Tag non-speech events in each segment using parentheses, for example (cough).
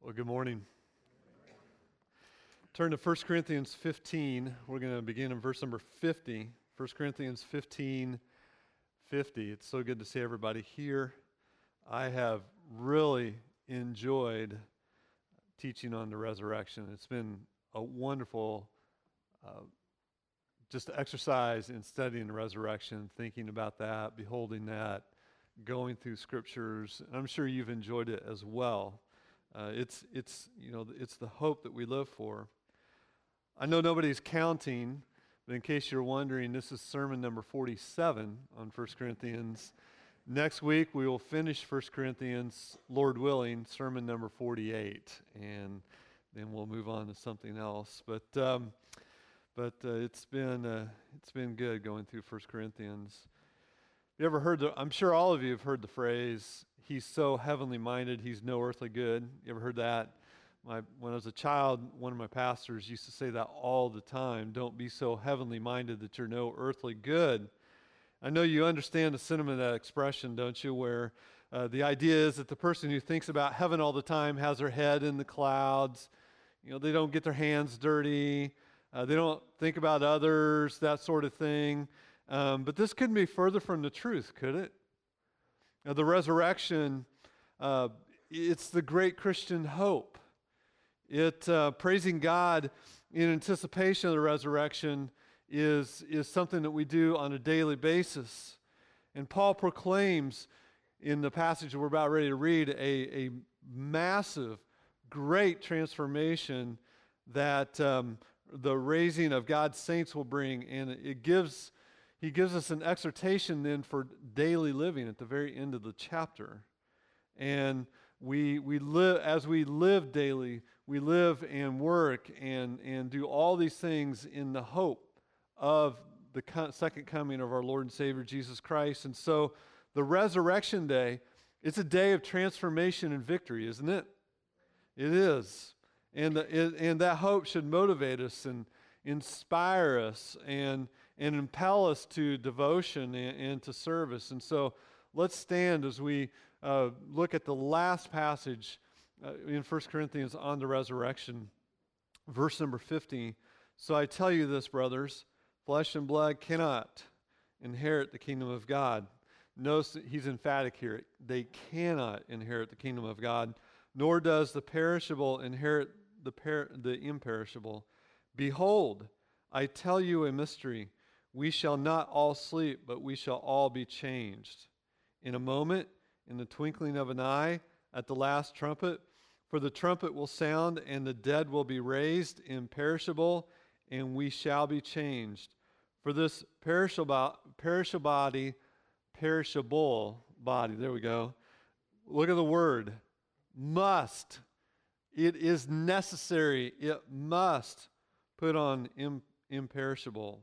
Well, good morning. Turn to 1 Corinthians 15. We're going to begin in verse number 50. 1 Corinthians 15 50. It's so good to see everybody here. I have really enjoyed teaching on the resurrection. It's been a wonderful uh, just exercise in studying the resurrection, thinking about that, beholding that, going through scriptures. And I'm sure you've enjoyed it as well. Uh, it's, it's, you know, it's the hope that we live for. I know nobody's counting, but in case you're wondering, this is sermon number 47 on 1 Corinthians. Next week, we will finish 1 Corinthians, Lord willing, sermon number 48, and then we'll move on to something else. But, um, but uh, it's, been, uh, it's been good going through 1 Corinthians. You ever heard the, I'm sure all of you have heard the phrase, he's so heavenly minded, he's no earthly good. You ever heard that? My, when I was a child, one of my pastors used to say that all the time. Don't be so heavenly minded that you're no earthly good. I know you understand the sentiment of that expression, don't you? Where uh, the idea is that the person who thinks about heaven all the time has their head in the clouds. You know, they don't get their hands dirty. Uh, they don't think about others, that sort of thing. Um, but this couldn't be further from the truth, could it? Now, the resurrection, uh, it's the great Christian hope. It, uh, praising God in anticipation of the resurrection is, is something that we do on a daily basis. And Paul proclaims in the passage we're about ready to read a, a massive, great transformation that um, the raising of God's saints will bring. And it gives he gives us an exhortation then for daily living at the very end of the chapter. And we, we live, as we live daily, we live and work and, and do all these things in the hope of the second coming of our Lord and Savior Jesus Christ. And so the resurrection day, it's a day of transformation and victory, isn't it? It is. And, the, and that hope should motivate us and, inspire us and, and impel us to devotion and, and to service. And so let's stand as we uh, look at the last passage uh, in 1 Corinthians on the resurrection, verse number 50. So I tell you this, brothers flesh and blood cannot inherit the kingdom of God. Notice that he's emphatic here. They cannot inherit the kingdom of God, nor does the perishable inherit the, per- the imperishable. Behold, I tell you a mystery. We shall not all sleep, but we shall all be changed. In a moment, in the twinkling of an eye, at the last trumpet, for the trumpet will sound, and the dead will be raised imperishable, and we shall be changed. For this perishable, perishable body, perishable body, there we go. Look at the word must. It is necessary. It must put on imperishable.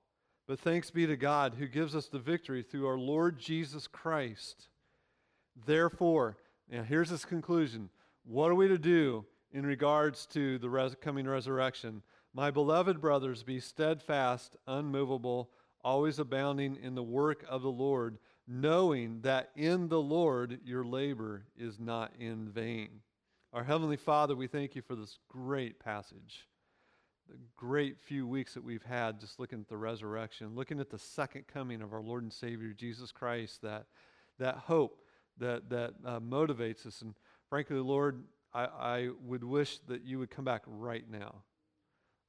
But thanks be to God who gives us the victory through our Lord Jesus Christ. Therefore, now here's his conclusion. What are we to do in regards to the res- coming resurrection? My beloved brothers, be steadfast, unmovable, always abounding in the work of the Lord, knowing that in the Lord your labor is not in vain. Our Heavenly Father, we thank you for this great passage the great few weeks that we've had just looking at the resurrection, looking at the second coming of our Lord and Savior Jesus Christ, that, that hope that, that uh, motivates us. And frankly, Lord, I, I would wish that you would come back right now.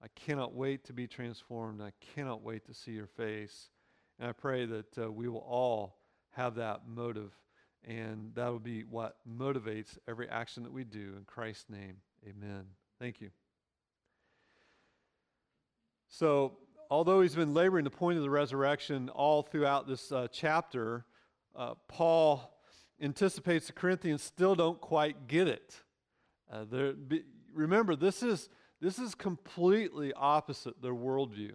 I cannot wait to be transformed. I cannot wait to see your face. And I pray that uh, we will all have that motive, and that will be what motivates every action that we do. In Christ's name, amen. Thank you. So, although he's been laboring the point of the resurrection all throughout this uh, chapter, uh, Paul anticipates the Corinthians still don't quite get it. Uh, be, remember, this is, This is completely opposite their worldview.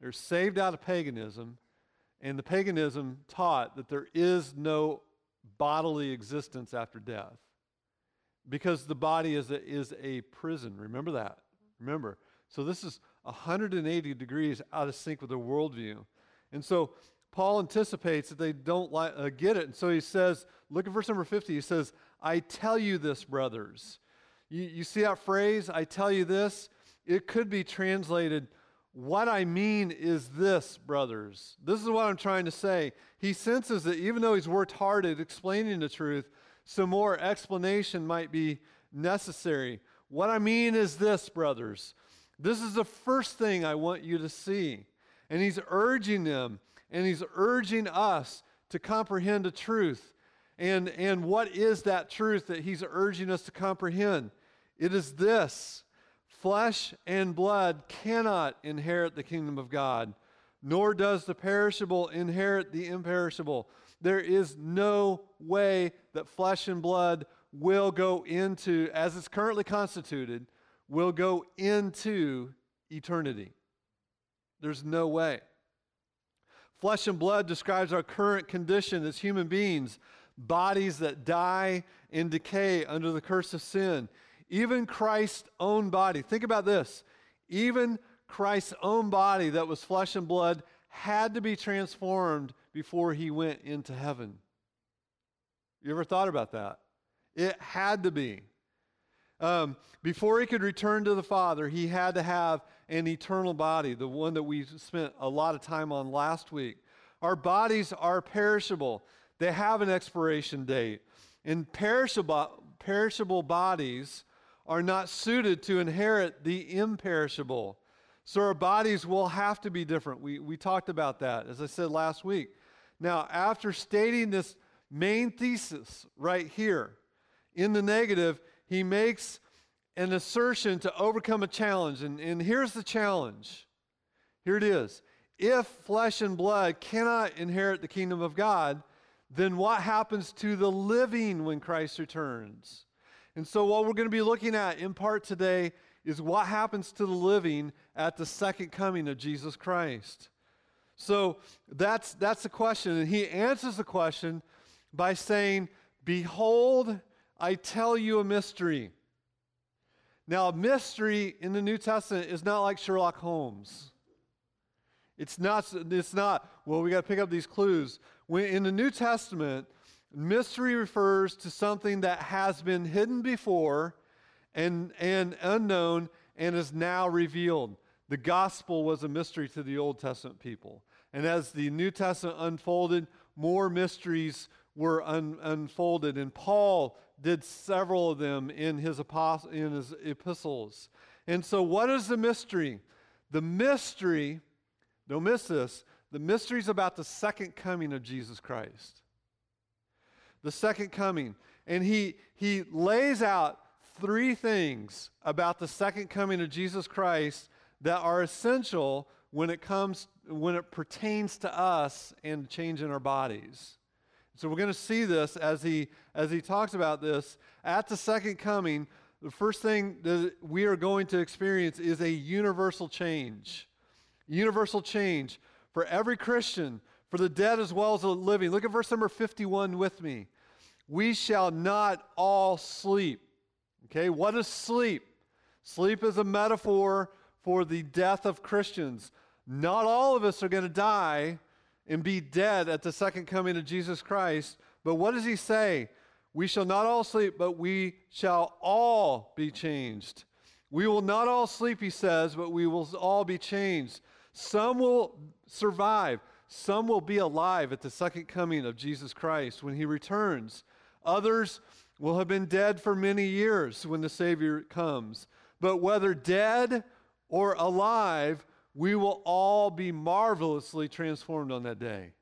They're saved out of paganism, and the paganism taught that there is no bodily existence after death because the body is a, is a prison. Remember that. Remember. So this is 180 degrees out of sync with their worldview. And so Paul anticipates that they don't li- uh, get it. And so he says, look at verse number 50. He says, I tell you this, brothers. You, you see that phrase, I tell you this? It could be translated, what I mean is this, brothers. This is what I'm trying to say. He senses that even though he's worked hard at explaining the truth, some more explanation might be necessary. What I mean is this, brothers. This is the first thing I want you to see. And he's urging them and he's urging us to comprehend the truth. And, and what is that truth that he's urging us to comprehend? It is this flesh and blood cannot inherit the kingdom of God, nor does the perishable inherit the imperishable. There is no way that flesh and blood will go into, as it's currently constituted, will go into eternity. There's no way. Flesh and blood describes our current condition as human beings, bodies that die and decay under the curse of sin. Even Christ's own body, think about this. Even Christ's own body that was flesh and blood had to be transformed before he went into heaven. You ever thought about that? It had to be. Um, before he could return to the Father, he had to have an eternal body, the one that we spent a lot of time on last week. Our bodies are perishable, they have an expiration date. And perishable, perishable bodies are not suited to inherit the imperishable. So our bodies will have to be different. We, we talked about that, as I said last week. Now, after stating this main thesis right here in the negative, he makes an assertion to overcome a challenge. And, and here's the challenge here it is. If flesh and blood cannot inherit the kingdom of God, then what happens to the living when Christ returns? And so, what we're going to be looking at in part today is what happens to the living at the second coming of Jesus Christ. So, that's, that's the question. And he answers the question by saying, Behold, I tell you a mystery. Now, mystery in the New Testament is not like Sherlock Holmes. It's not, it's not well, we got to pick up these clues. When, in the New Testament, mystery refers to something that has been hidden before and, and unknown and is now revealed. The gospel was a mystery to the Old Testament people. And as the New Testament unfolded, more mysteries were un- unfolded. And Paul did several of them in his, apost- in his epistles. And so, what is the mystery? The mystery, don't miss this, the mystery is about the second coming of Jesus Christ. The second coming. And he, he lays out three things about the second coming of Jesus Christ that are essential when it comes when it pertains to us and change in our bodies. So we're going to see this as he as he talks about this at the second coming. The first thing that we are going to experience is a universal change. Universal change for every Christian, for the dead as well as the living. Look at verse number 51 with me. We shall not all sleep. Okay, what is sleep? Sleep is a metaphor for the death of Christians. Not all of us are going to die and be dead at the second coming of Jesus Christ. But what does he say? We shall not all sleep, but we shall all be changed. We will not all sleep, he says, but we will all be changed. Some will survive, some will be alive at the second coming of Jesus Christ when he returns. Others will have been dead for many years when the Savior comes. But whether dead or alive, we will all be marvelously transformed on that day.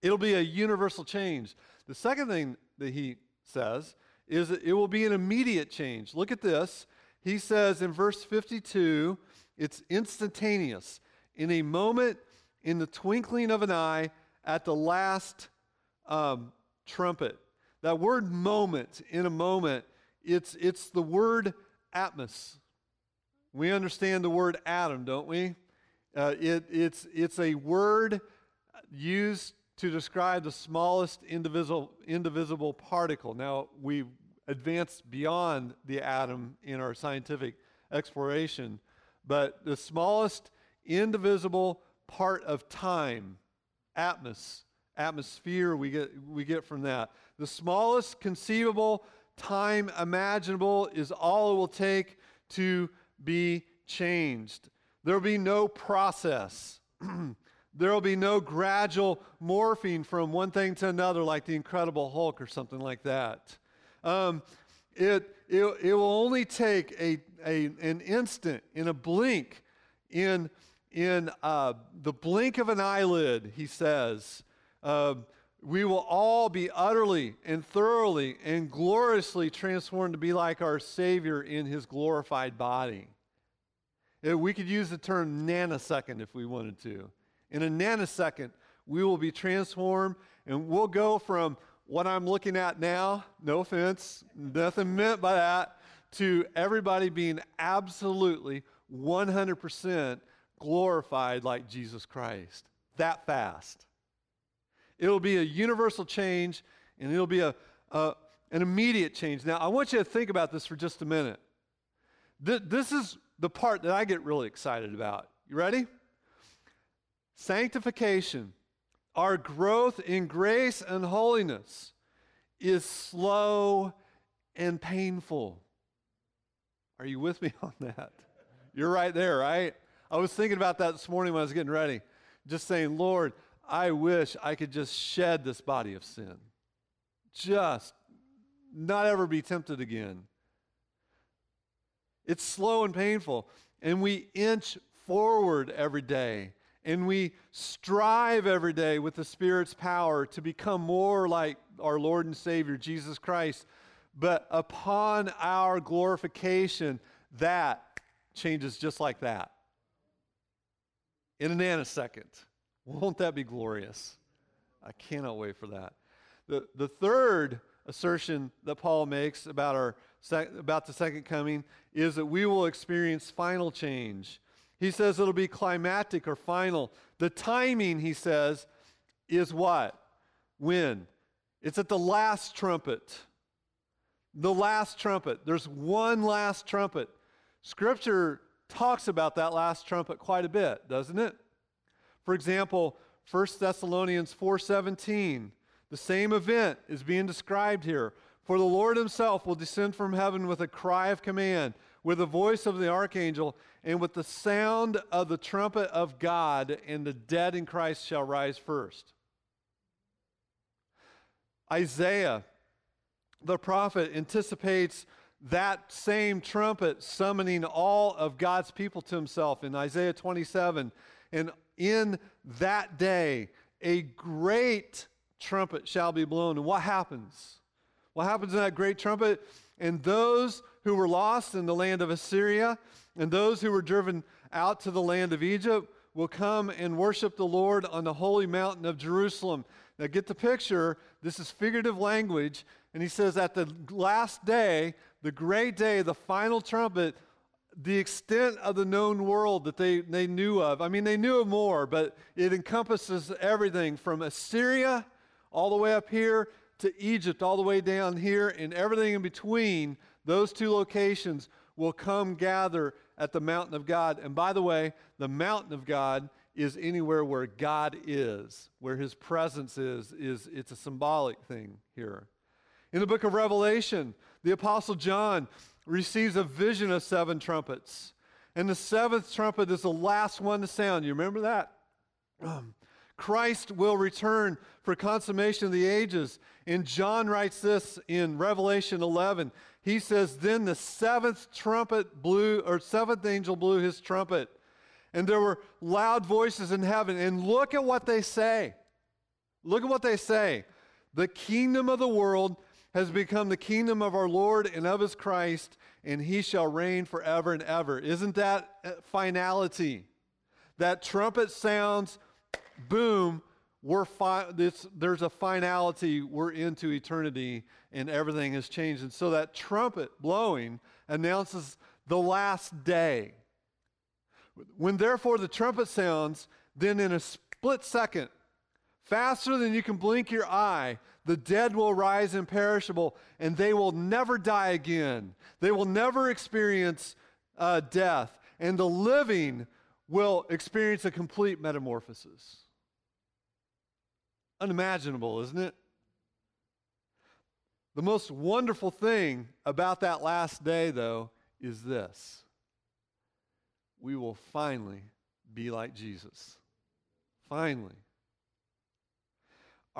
It'll be a universal change. The second thing that he says is that it will be an immediate change. Look at this. He says in verse 52, it's instantaneous. In a moment, in the twinkling of an eye, at the last um, trumpet. That word moment, in a moment, it's, it's the word atmos. We understand the word atom, don't we? Uh, it, it's, it's a word used to describe the smallest indivisible, indivisible particle. Now, we've advanced beyond the atom in our scientific exploration, but the smallest indivisible part of time, atmos, atmosphere, we get, we get from that. The smallest conceivable time imaginable is all it will take to be changed. There will be no process. (clears throat) there will be no gradual morphing from one thing to another like the Incredible Hulk or something like that. Um, it, it, it will only take a, a, an instant, in a blink, in, in uh, the blink of an eyelid, he says. Uh, we will all be utterly and thoroughly and gloriously transformed to be like our Savior in his glorified body. We could use the term nanosecond if we wanted to. In a nanosecond, we will be transformed and we'll go from what I'm looking at now, no offense, nothing meant by that, to everybody being absolutely 100% glorified like Jesus Christ. That fast. It'll be a universal change and it'll be a, a an immediate change. Now, I want you to think about this for just a minute. Th- this is the part that I get really excited about. You ready? Sanctification, our growth in grace and holiness, is slow and painful. Are you with me (laughs) on that? You're right there, right? I was thinking about that this morning when I was getting ready. Just saying, Lord, I wish I could just shed this body of sin. Just not ever be tempted again. It's slow and painful. And we inch forward every day. And we strive every day with the Spirit's power to become more like our Lord and Savior, Jesus Christ. But upon our glorification, that changes just like that. In a nanosecond. Won't that be glorious? I cannot wait for that. The, the third assertion that Paul makes about, our, about the second coming is that we will experience final change. He says it'll be climatic or final. The timing, he says, is what? When? It's at the last trumpet. The last trumpet. There's one last trumpet. Scripture talks about that last trumpet quite a bit, doesn't it? For example, 1 Thessalonians 4:17, the same event is being described here. For the Lord himself will descend from heaven with a cry of command, with the voice of the archangel, and with the sound of the trumpet of God, and the dead in Christ shall rise first. Isaiah, the prophet, anticipates that same trumpet summoning all of God's people to himself in Isaiah 27. And in that day, a great trumpet shall be blown. And what happens? What happens in that great trumpet? And those who were lost in the land of Assyria and those who were driven out to the land of Egypt will come and worship the Lord on the holy mountain of Jerusalem. Now, get the picture. This is figurative language. And he says, at the last day, the great day, the final trumpet, the extent of the known world that they, they knew of. I mean, they knew of more, but it encompasses everything from Assyria all the way up here to Egypt, all the way down here, and everything in between. Those two locations will come gather at the mountain of God. And by the way, the mountain of God is anywhere where God is, where his presence is, is it's a symbolic thing here. In the book of Revelation, the apostle John receives a vision of seven trumpets. And the seventh trumpet is the last one to sound. You remember that? Um, Christ will return for consummation of the ages. And John writes this in Revelation 11. He says, Then the seventh trumpet blew, or seventh angel blew his trumpet. And there were loud voices in heaven. And look at what they say. Look at what they say. The kingdom of the world has become the kingdom of our Lord and of his Christ, and he shall reign forever and ever. Isn't that finality? That trumpet sounds, boom, we're fi- this, there's a finality, we're into eternity, and everything has changed. And so that trumpet blowing announces the last day. When therefore the trumpet sounds, then in a split second, faster than you can blink your eye, the dead will rise imperishable, and they will never die again. They will never experience uh, death, and the living will experience a complete metamorphosis. Unimaginable, isn't it? The most wonderful thing about that last day, though, is this we will finally be like Jesus. Finally.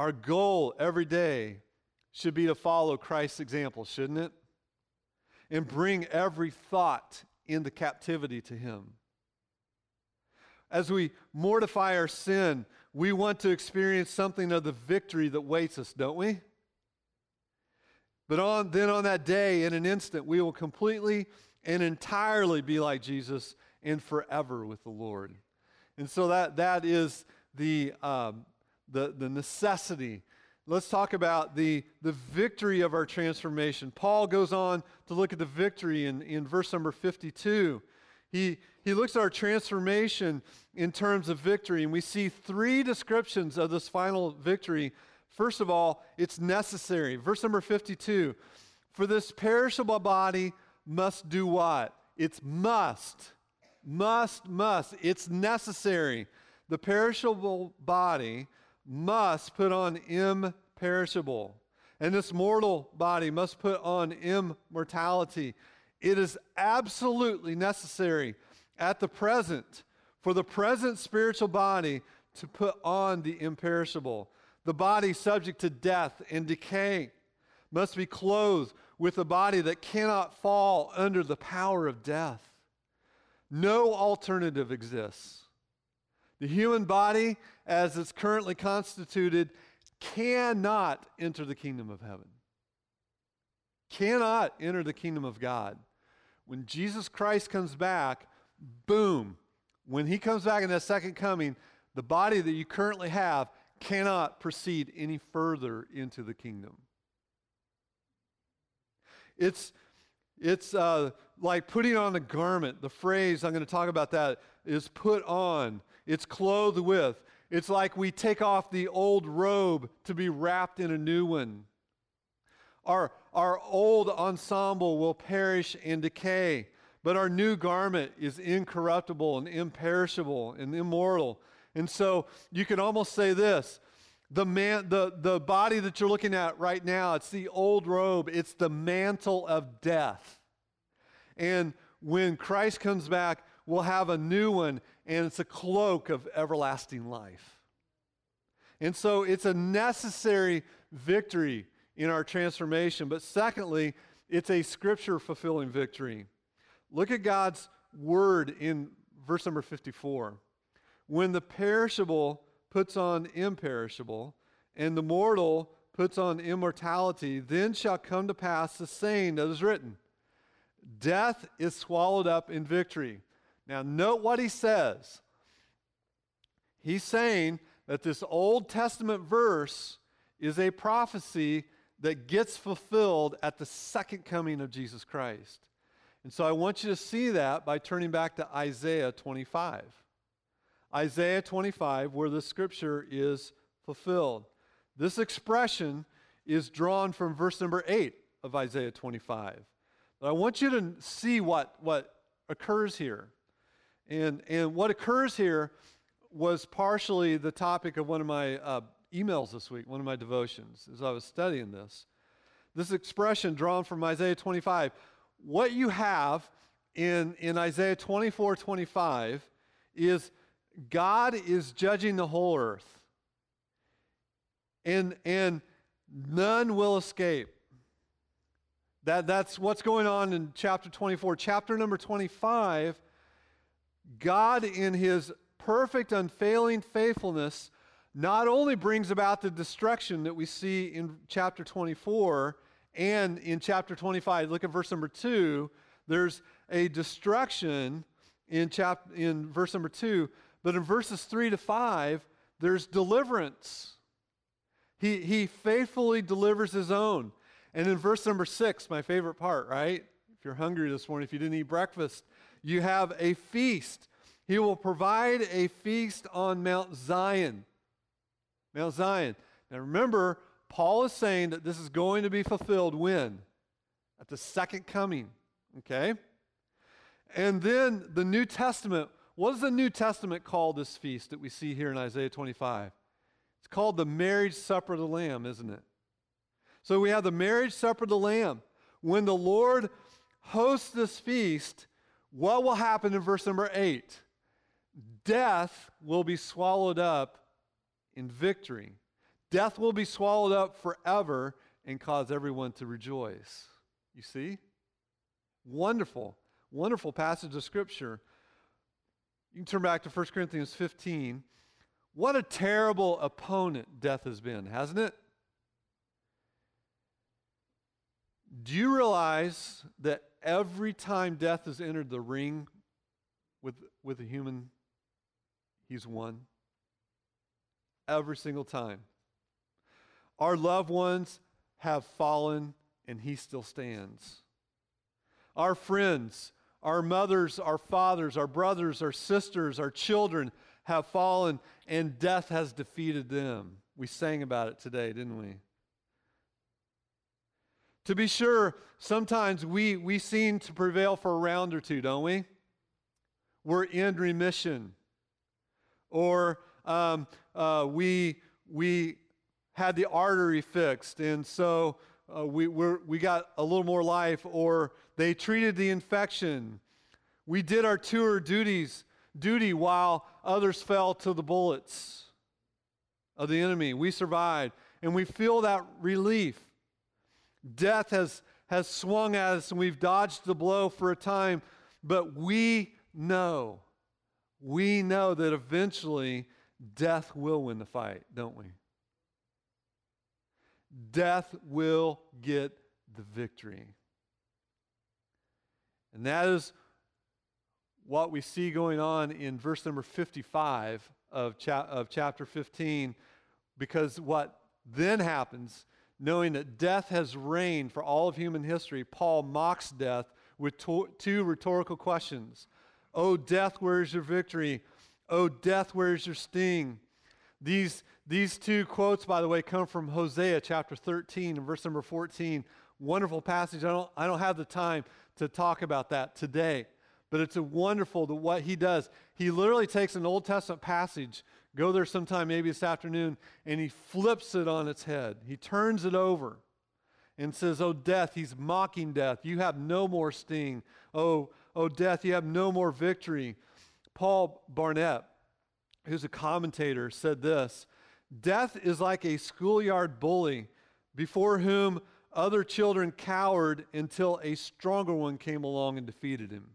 Our goal every day should be to follow Christ's example, shouldn't it? And bring every thought into captivity to Him. As we mortify our sin, we want to experience something of the victory that waits us, don't we? But on, then on that day, in an instant, we will completely and entirely be like Jesus and forever with the Lord. And so that, that is the, um, the, the necessity. Let's talk about the, the victory of our transformation. Paul goes on to look at the victory in, in verse number 52. He, he looks at our transformation in terms of victory, and we see three descriptions of this final victory. First of all, it's necessary. Verse number 52 For this perishable body must do what? It's must. Must, must. It's necessary. The perishable body must put on imperishable. And this mortal body must put on immortality. It is absolutely necessary at the present for the present spiritual body to put on the imperishable. The body subject to death and decay must be clothed with a body that cannot fall under the power of death. No alternative exists. The human body, as it's currently constituted, cannot enter the kingdom of heaven. Cannot enter the kingdom of God. When Jesus Christ comes back, boom, when he comes back in that second coming, the body that you currently have cannot proceed any further into the kingdom. It's, it's uh, like putting on a garment. The phrase, I'm going to talk about that, is put on. It's clothed with. It's like we take off the old robe to be wrapped in a new one. Our, our old ensemble will perish and decay, but our new garment is incorruptible and imperishable and immortal. And so you can almost say this the, man, the, the body that you're looking at right now, it's the old robe, it's the mantle of death. And when Christ comes back, we'll have a new one, and it's a cloak of everlasting life. And so it's a necessary victory in our transformation. But secondly, it's a scripture fulfilling victory. Look at God's word in verse number 54. When the perishable puts on imperishable, and the mortal puts on immortality, then shall come to pass the saying that is written Death is swallowed up in victory. Now, note what he says. He's saying that this Old Testament verse is a prophecy that gets fulfilled at the second coming of Jesus Christ. And so I want you to see that by turning back to Isaiah 25. Isaiah 25, where the scripture is fulfilled. This expression is drawn from verse number 8 of Isaiah 25. But I want you to see what, what occurs here. And, and what occurs here was partially the topic of one of my uh, emails this week, one of my devotions, as I was studying this. This expression drawn from Isaiah 25. What you have in, in Isaiah 24 25 is God is judging the whole earth. And, and none will escape. That, that's what's going on in chapter 24. Chapter number 25, God, in his perfect, unfailing faithfulness, not only brings about the destruction that we see in chapter 24 and in chapter 25. Look at verse number 2. There's a destruction in, chap- in verse number 2 but in verses 3 to 5, there's deliverance. He, he faithfully delivers his own. And in verse number 6, my favorite part, right? If you're hungry this morning, if you didn't eat breakfast, you have a feast. He will provide a feast on Mount Zion. Mount Zion. Now remember, Paul is saying that this is going to be fulfilled when? At the second coming. Okay? And then the New Testament, what does the New Testament call this feast that we see here in Isaiah 25? It's called the marriage supper of the Lamb, isn't it? So we have the marriage supper of the Lamb. When the Lord hosts this feast, what will happen in verse number 8? Death will be swallowed up in victory. Death will be swallowed up forever and cause everyone to rejoice. You see? Wonderful, wonderful passage of Scripture. You can turn back to 1 Corinthians 15. What a terrible opponent death has been, hasn't it? Do you realize that every time death has entered the ring with, with a human, he's won? Every single time. Our loved ones have fallen, and he still stands. Our friends, our mothers, our fathers, our brothers, our sisters, our children have fallen, and death has defeated them. We sang about it today, didn't we? To be sure, sometimes we, we seem to prevail for a round or two, don't we? We're in remission. Or um, uh, we, we had the artery fixed, and so uh, we, we got a little more life. Or they treated the infection. We did our tour duties, duty while others fell to the bullets of the enemy. We survived, and we feel that relief. Death has, has swung at us and we've dodged the blow for a time, but we know, we know that eventually death will win the fight, don't we? Death will get the victory. And that is what we see going on in verse number 55 of, cha- of chapter 15, because what then happens knowing that death has reigned for all of human history, Paul mocks death with to- two rhetorical questions. Oh, death, where is your victory? Oh, death, where is your sting? These, these two quotes, by the way, come from Hosea chapter 13 and verse number 14. Wonderful passage. I don't, I don't have the time to talk about that today, but it's a wonderful that what he does. He literally takes an Old Testament passage Go there sometime, maybe this afternoon, and he flips it on its head. He turns it over and says, Oh, death, he's mocking death. You have no more sting. Oh, oh, death, you have no more victory. Paul Barnett, who's a commentator, said this Death is like a schoolyard bully before whom other children cowered until a stronger one came along and defeated him,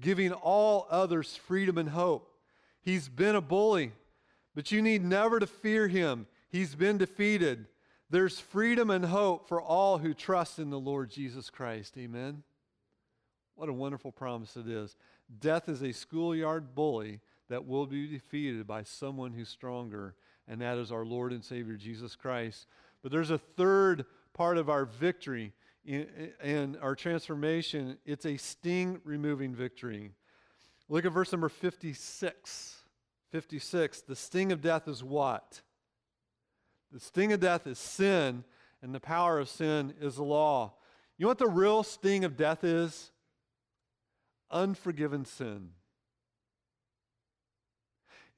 giving all others freedom and hope. He's been a bully but you need never to fear him. He's been defeated. There's freedom and hope for all who trust in the Lord Jesus Christ. Amen. What a wonderful promise it is. Death is a schoolyard bully that will be defeated by someone who's stronger, and that is our Lord and Savior Jesus Christ. But there's a third part of our victory and our transformation. It's a sting removing victory. Look at verse number 56. 56, the sting of death is what? The sting of death is sin, and the power of sin is the law. You know what the real sting of death is? Unforgiven sin.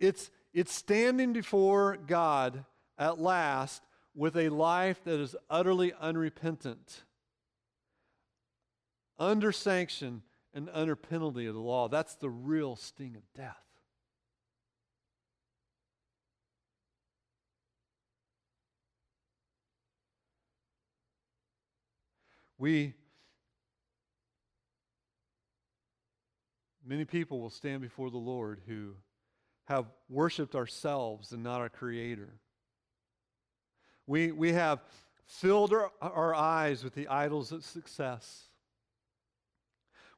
It's, it's standing before God at last with a life that is utterly unrepentant, under sanction and under penalty of the law. That's the real sting of death. We, many people will stand before the Lord who have worshiped ourselves and not our Creator. We, we have filled our, our eyes with the idols of success.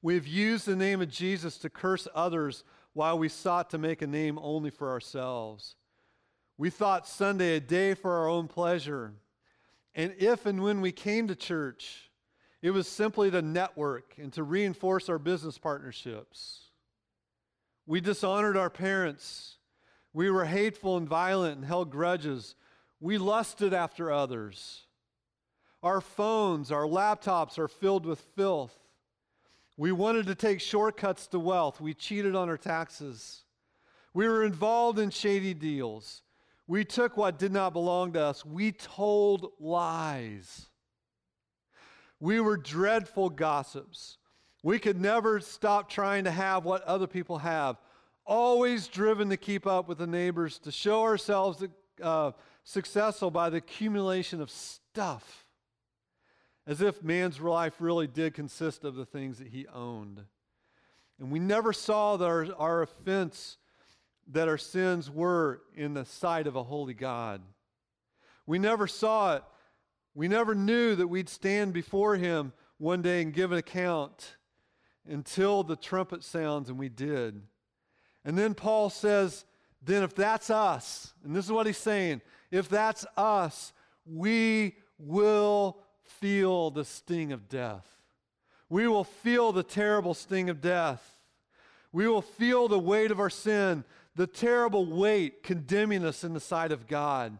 We've used the name of Jesus to curse others while we sought to make a name only for ourselves. We thought Sunday a day for our own pleasure. And if and when we came to church, It was simply to network and to reinforce our business partnerships. We dishonored our parents. We were hateful and violent and held grudges. We lusted after others. Our phones, our laptops are filled with filth. We wanted to take shortcuts to wealth. We cheated on our taxes. We were involved in shady deals. We took what did not belong to us. We told lies. We were dreadful gossips. We could never stop trying to have what other people have, always driven to keep up with the neighbors, to show ourselves uh, successful by the accumulation of stuff, as if man's life really did consist of the things that he owned. And we never saw that our, our offense, that our sins were in the sight of a holy God. We never saw it. We never knew that we'd stand before him one day and give an account until the trumpet sounds, and we did. And then Paul says, then if that's us, and this is what he's saying, if that's us, we will feel the sting of death. We will feel the terrible sting of death. We will feel the weight of our sin, the terrible weight condemning us in the sight of God.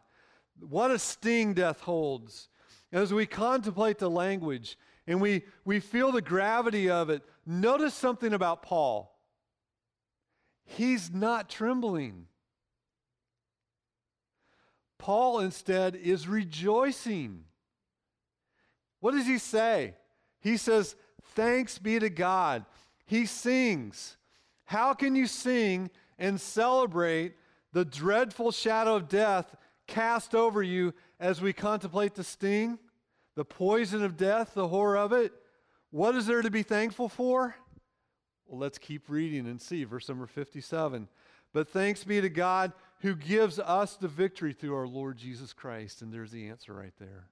What a sting death holds. As we contemplate the language and we, we feel the gravity of it, notice something about Paul. He's not trembling. Paul instead is rejoicing. What does he say? He says, Thanks be to God. He sings. How can you sing and celebrate the dreadful shadow of death cast over you as we contemplate the sting, the poison of death, the horror of it? What is there to be thankful for? Well, let's keep reading and see. Verse number 57. But thanks be to God who gives us the victory through our Lord Jesus Christ. And there's the answer right there.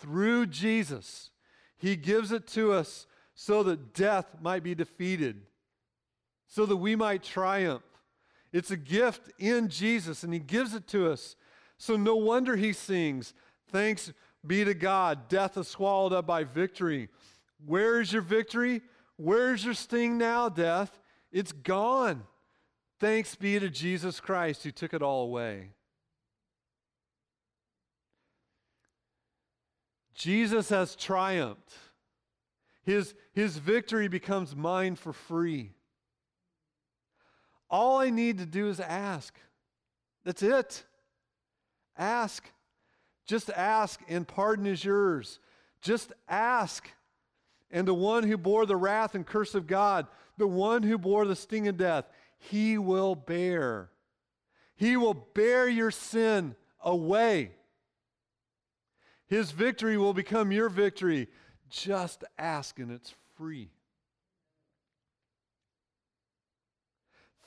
Through Jesus, He gives it to us so that death might be defeated, so that we might triumph. It's a gift in Jesus, and He gives it to us. So no wonder He sings, Thanks be to God, death is swallowed up by victory. Where is your victory? Where's your sting now, death? It's gone. Thanks be to Jesus Christ who took it all away. Jesus has triumphed. His, his victory becomes mine for free. All I need to do is ask. That's it. Ask. Just ask, and pardon is yours. Just ask. And the one who bore the wrath and curse of God, the one who bore the sting of death, he will bear. He will bear your sin away. His victory will become your victory. Just ask, and it's free.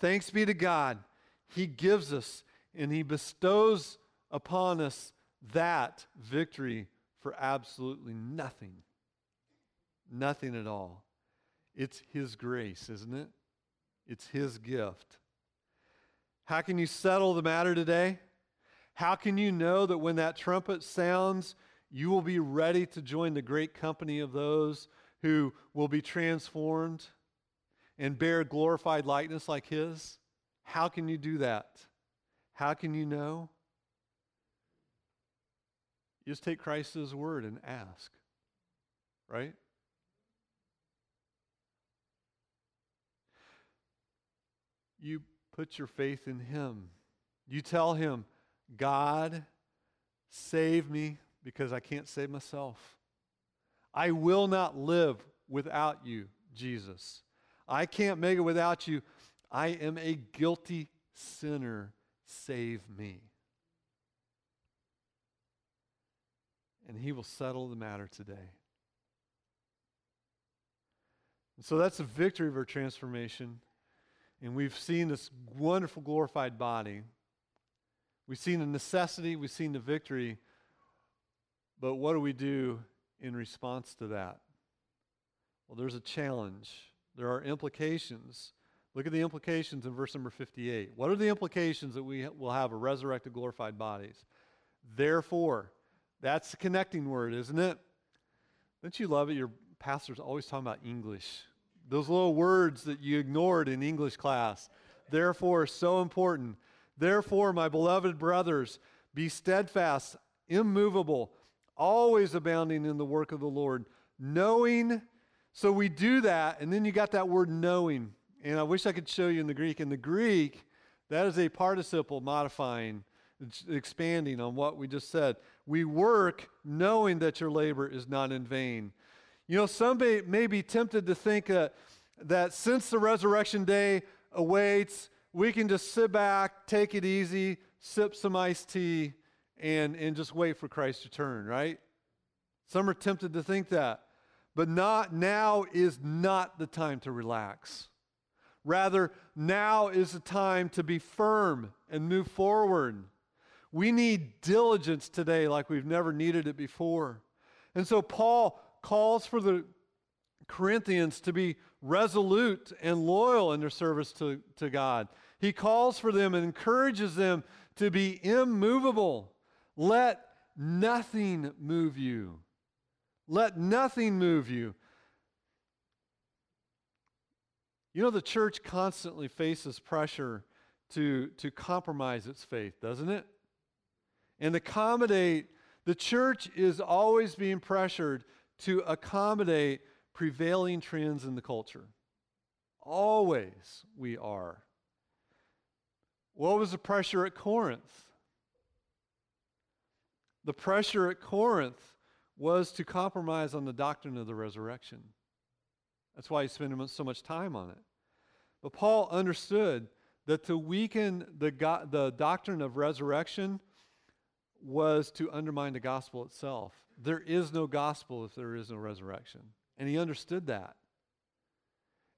Thanks be to God. He gives us and He bestows upon us that victory for absolutely nothing. Nothing at all. It's His grace, isn't it? It's His gift. How can you settle the matter today? How can you know that when that trumpet sounds, you will be ready to join the great company of those who will be transformed and bear glorified likeness like His? How can you do that? How can you know? You just take Christ's word and ask, right? you put your faith in Him. You tell Him, God, save me because I can't save myself. I will not live without you, Jesus. I can't make it without you. I am a guilty sinner. Save me. And He will settle the matter today. And so that's the victory of our transformation. And we've seen this wonderful glorified body. We've seen the necessity, we've seen the victory. But what do we do in response to that? Well, there's a challenge. There are implications. Look at the implications in verse number 58. What are the implications that we will have a resurrected, glorified bodies? Therefore, that's the connecting word, isn't it? Don't you love it? Your pastor's always talking about English. Those little words that you ignored in English class. Therefore, so important. Therefore, my beloved brothers, be steadfast, immovable, always abounding in the work of the Lord, knowing. So we do that, and then you got that word knowing. And I wish I could show you in the Greek. In the Greek, that is a participle modifying, expanding on what we just said. We work knowing that your labor is not in vain. You know, some may, may be tempted to think uh, that since the resurrection day awaits, we can just sit back, take it easy, sip some iced tea, and, and just wait for Christ's return, right? Some are tempted to think that. But not now is not the time to relax. Rather, now is the time to be firm and move forward. We need diligence today like we've never needed it before. And so Paul calls for the Corinthians to be resolute and loyal in their service to, to God. He calls for them and encourages them to be immovable. Let nothing move you. Let nothing move you. You know, the church constantly faces pressure to, to compromise its faith, doesn't it? And accommodate, the church is always being pressured to accommodate prevailing trends in the culture. Always we are. What was the pressure at Corinth? The pressure at Corinth was to compromise on the doctrine of the resurrection. That's why he spent so much time on it. But Paul understood that to weaken the, the doctrine of resurrection was to undermine the gospel itself. There is no gospel if there is no resurrection. And he understood that.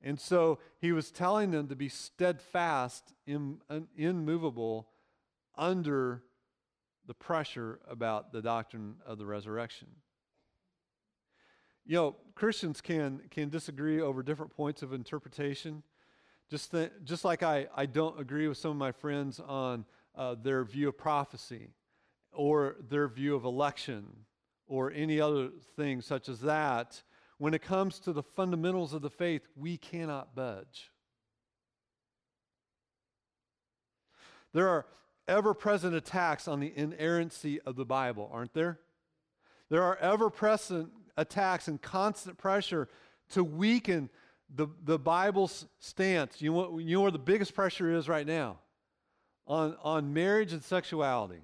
And so he was telling them to be steadfast, Im- immovable, under the pressure about the doctrine of the resurrection. You know, Christians can, can disagree over different points of interpretation. Just, th- just like I, I don't agree with some of my friends on uh, their view of prophecy or their view of election or any other thing such as that. When it comes to the fundamentals of the faith, we cannot budge. There are ever present attacks on the inerrancy of the Bible, aren't there? There are ever present attacks and constant pressure to weaken the, the Bible's stance. You know, you know where the biggest pressure is right now? On, on marriage and sexuality.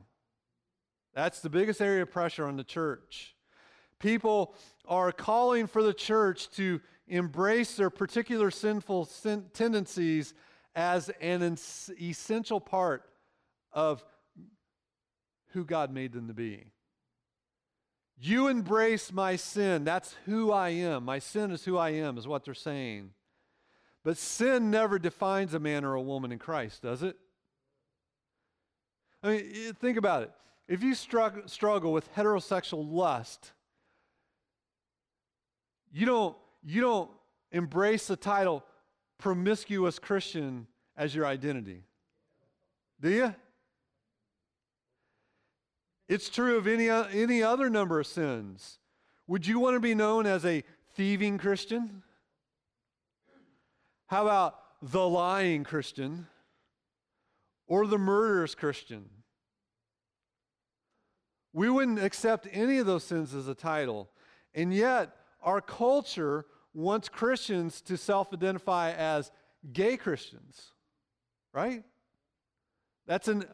That's the biggest area of pressure on the church. People are calling for the church to embrace their particular sinful sin- tendencies as an essential part of who God made them to be. You embrace my sin. That's who I am. My sin is who I am, is what they're saying. But sin never defines a man or a woman in Christ, does it? I mean, think about it. If you struggle, with heterosexual lust, you don't, you don't embrace the title promiscuous Christian as your identity. Do you? It's true of any, uh, any other number of sins. Would you want to be known as a thieving Christian? How about the lying Christian or the murderous Christian? We wouldn't accept any of those sins as a title. And yet, our culture wants Christians to self identify as gay Christians, right? That's an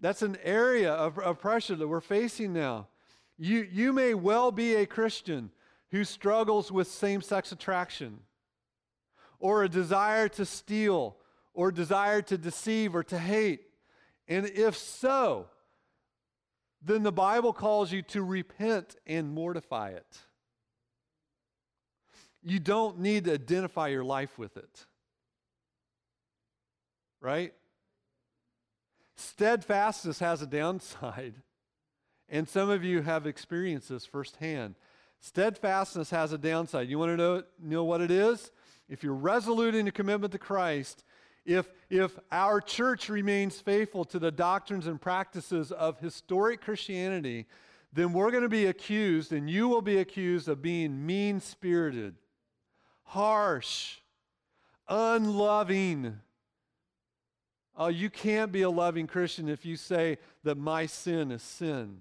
that's an area of, of pressure that we're facing now. You, you may well be a Christian who struggles with same sex attraction or a desire to steal or desire to deceive or to hate. And if so, then the Bible calls you to repent and mortify it. You don't need to identify your life with it. Right? Steadfastness has a downside, (laughs) and some of you have experienced this firsthand. Steadfastness has a downside. You want to know, know what it is? If you're resolute in your commitment to Christ, if, if our church remains faithful to the doctrines and practices of historic Christianity, then we're going to be accused, and you will be accused of being mean spirited, harsh, unloving. Oh, you can't be a loving Christian if you say that my sin is sin.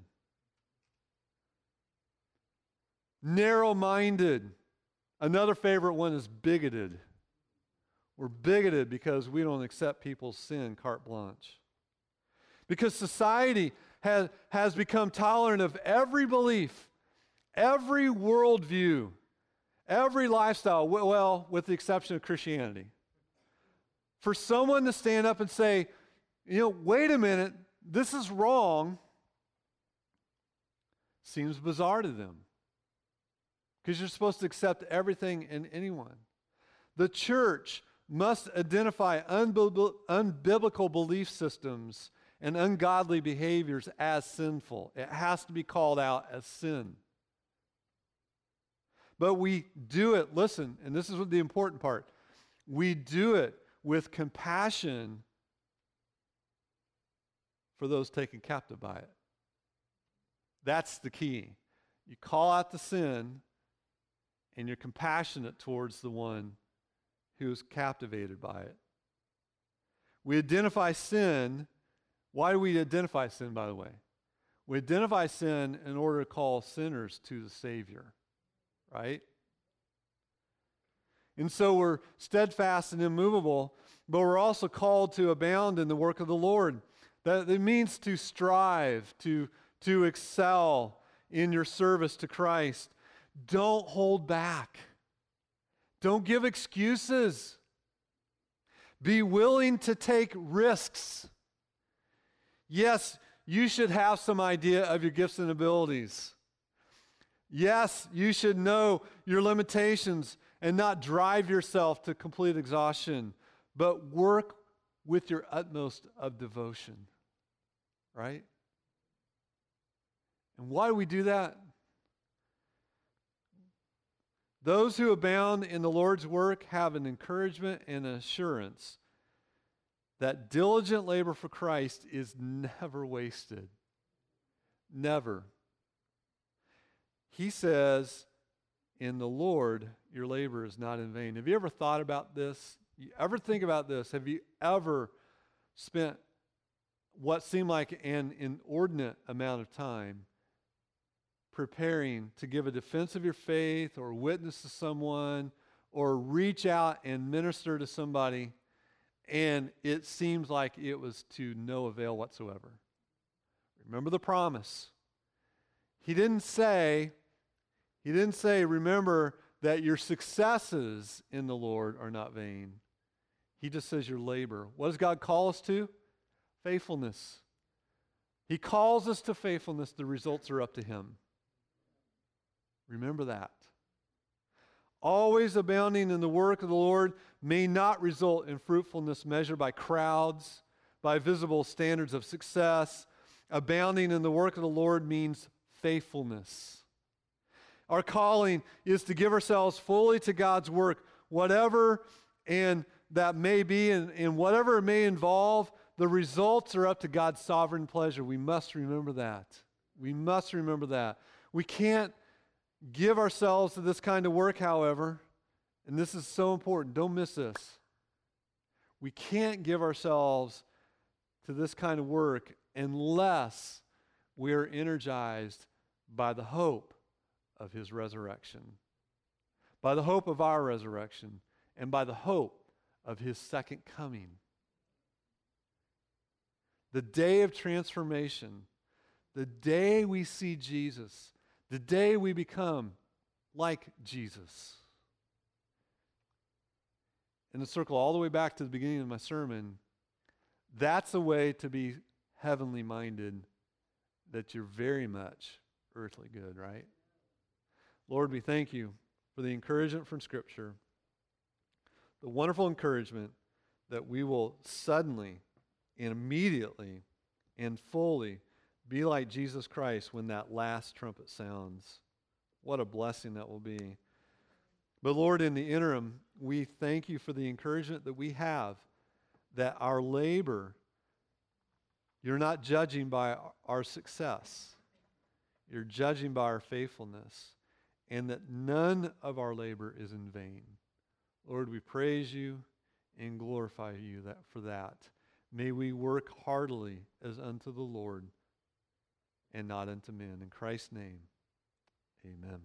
Narrow minded. Another favorite one is bigoted. We're bigoted because we don't accept people's sin carte blanche. Because society has, has become tolerant of every belief, every worldview, every lifestyle, well, with the exception of Christianity. For someone to stand up and say, you know, wait a minute, this is wrong, seems bizarre to them. Because you're supposed to accept everything and anyone. The church must identify unbiblical belief systems and ungodly behaviors as sinful. It has to be called out as sin. But we do it, listen, and this is the important part. We do it with compassion for those taken captive by it. That's the key. You call out the sin and you're compassionate towards the one who is captivated by it. We identify sin. Why do we identify sin, by the way? We identify sin in order to call sinners to the Savior, right? And so we're steadfast and immovable, but we're also called to abound in the work of the Lord. That it means to strive, to, to excel in your service to Christ. Don't hold back. Don't give excuses. Be willing to take risks. Yes, you should have some idea of your gifts and abilities. Yes, you should know your limitations and not drive yourself to complete exhaustion, but work with your utmost of devotion. Right? And why do we do that? Those who abound in the Lord's work have an encouragement and assurance that diligent labor for Christ is never wasted. Never. He says, In the Lord, your labor is not in vain. Have you ever thought about this? You ever think about this? Have you ever spent what seemed like an inordinate amount of time preparing to give a defense of your faith or witness to someone or reach out and minister to somebody, and it seems like it was to no avail whatsoever. Remember the promise. He didn't say, he didn't say, remember that your successes in the Lord are not vain. He just says your labor. What does God call us to? Faithfulness. He calls us to faithfulness. The results are up to Him. Remember that. Always abounding in the work of the Lord may not result in fruitfulness measured by crowds, by visible standards of success. Abounding in the work of the Lord means faithfulness. Our calling is to give ourselves fully to God's work, whatever and that may be, and, and whatever it may involve, the results are up to God's sovereign pleasure. We must remember that. We must remember that. We can't give ourselves to this kind of work, however, and this is so important, don't miss this. We can't give ourselves to this kind of work unless we are energized by the hope of his resurrection, by the hope of our resurrection, and by the hope of his second coming. The day of transformation, the day we see Jesus, the day we become like Jesus. And to circle all the way back to the beginning of my sermon, that's a way to be heavenly minded that you're very much earthly good, right? Lord, we thank you for the encouragement from Scripture, the wonderful encouragement that we will suddenly and immediately and fully be like Jesus Christ when that last trumpet sounds. What a blessing that will be. But Lord, in the interim, we thank you for the encouragement that we have that our labor, you're not judging by our success. You're judging by our faithfulness, and that none of our labor is in vain. Lord, we praise you and glorify you that, for that. May we work heartily as unto the Lord and not unto men. In Christ's name, amen.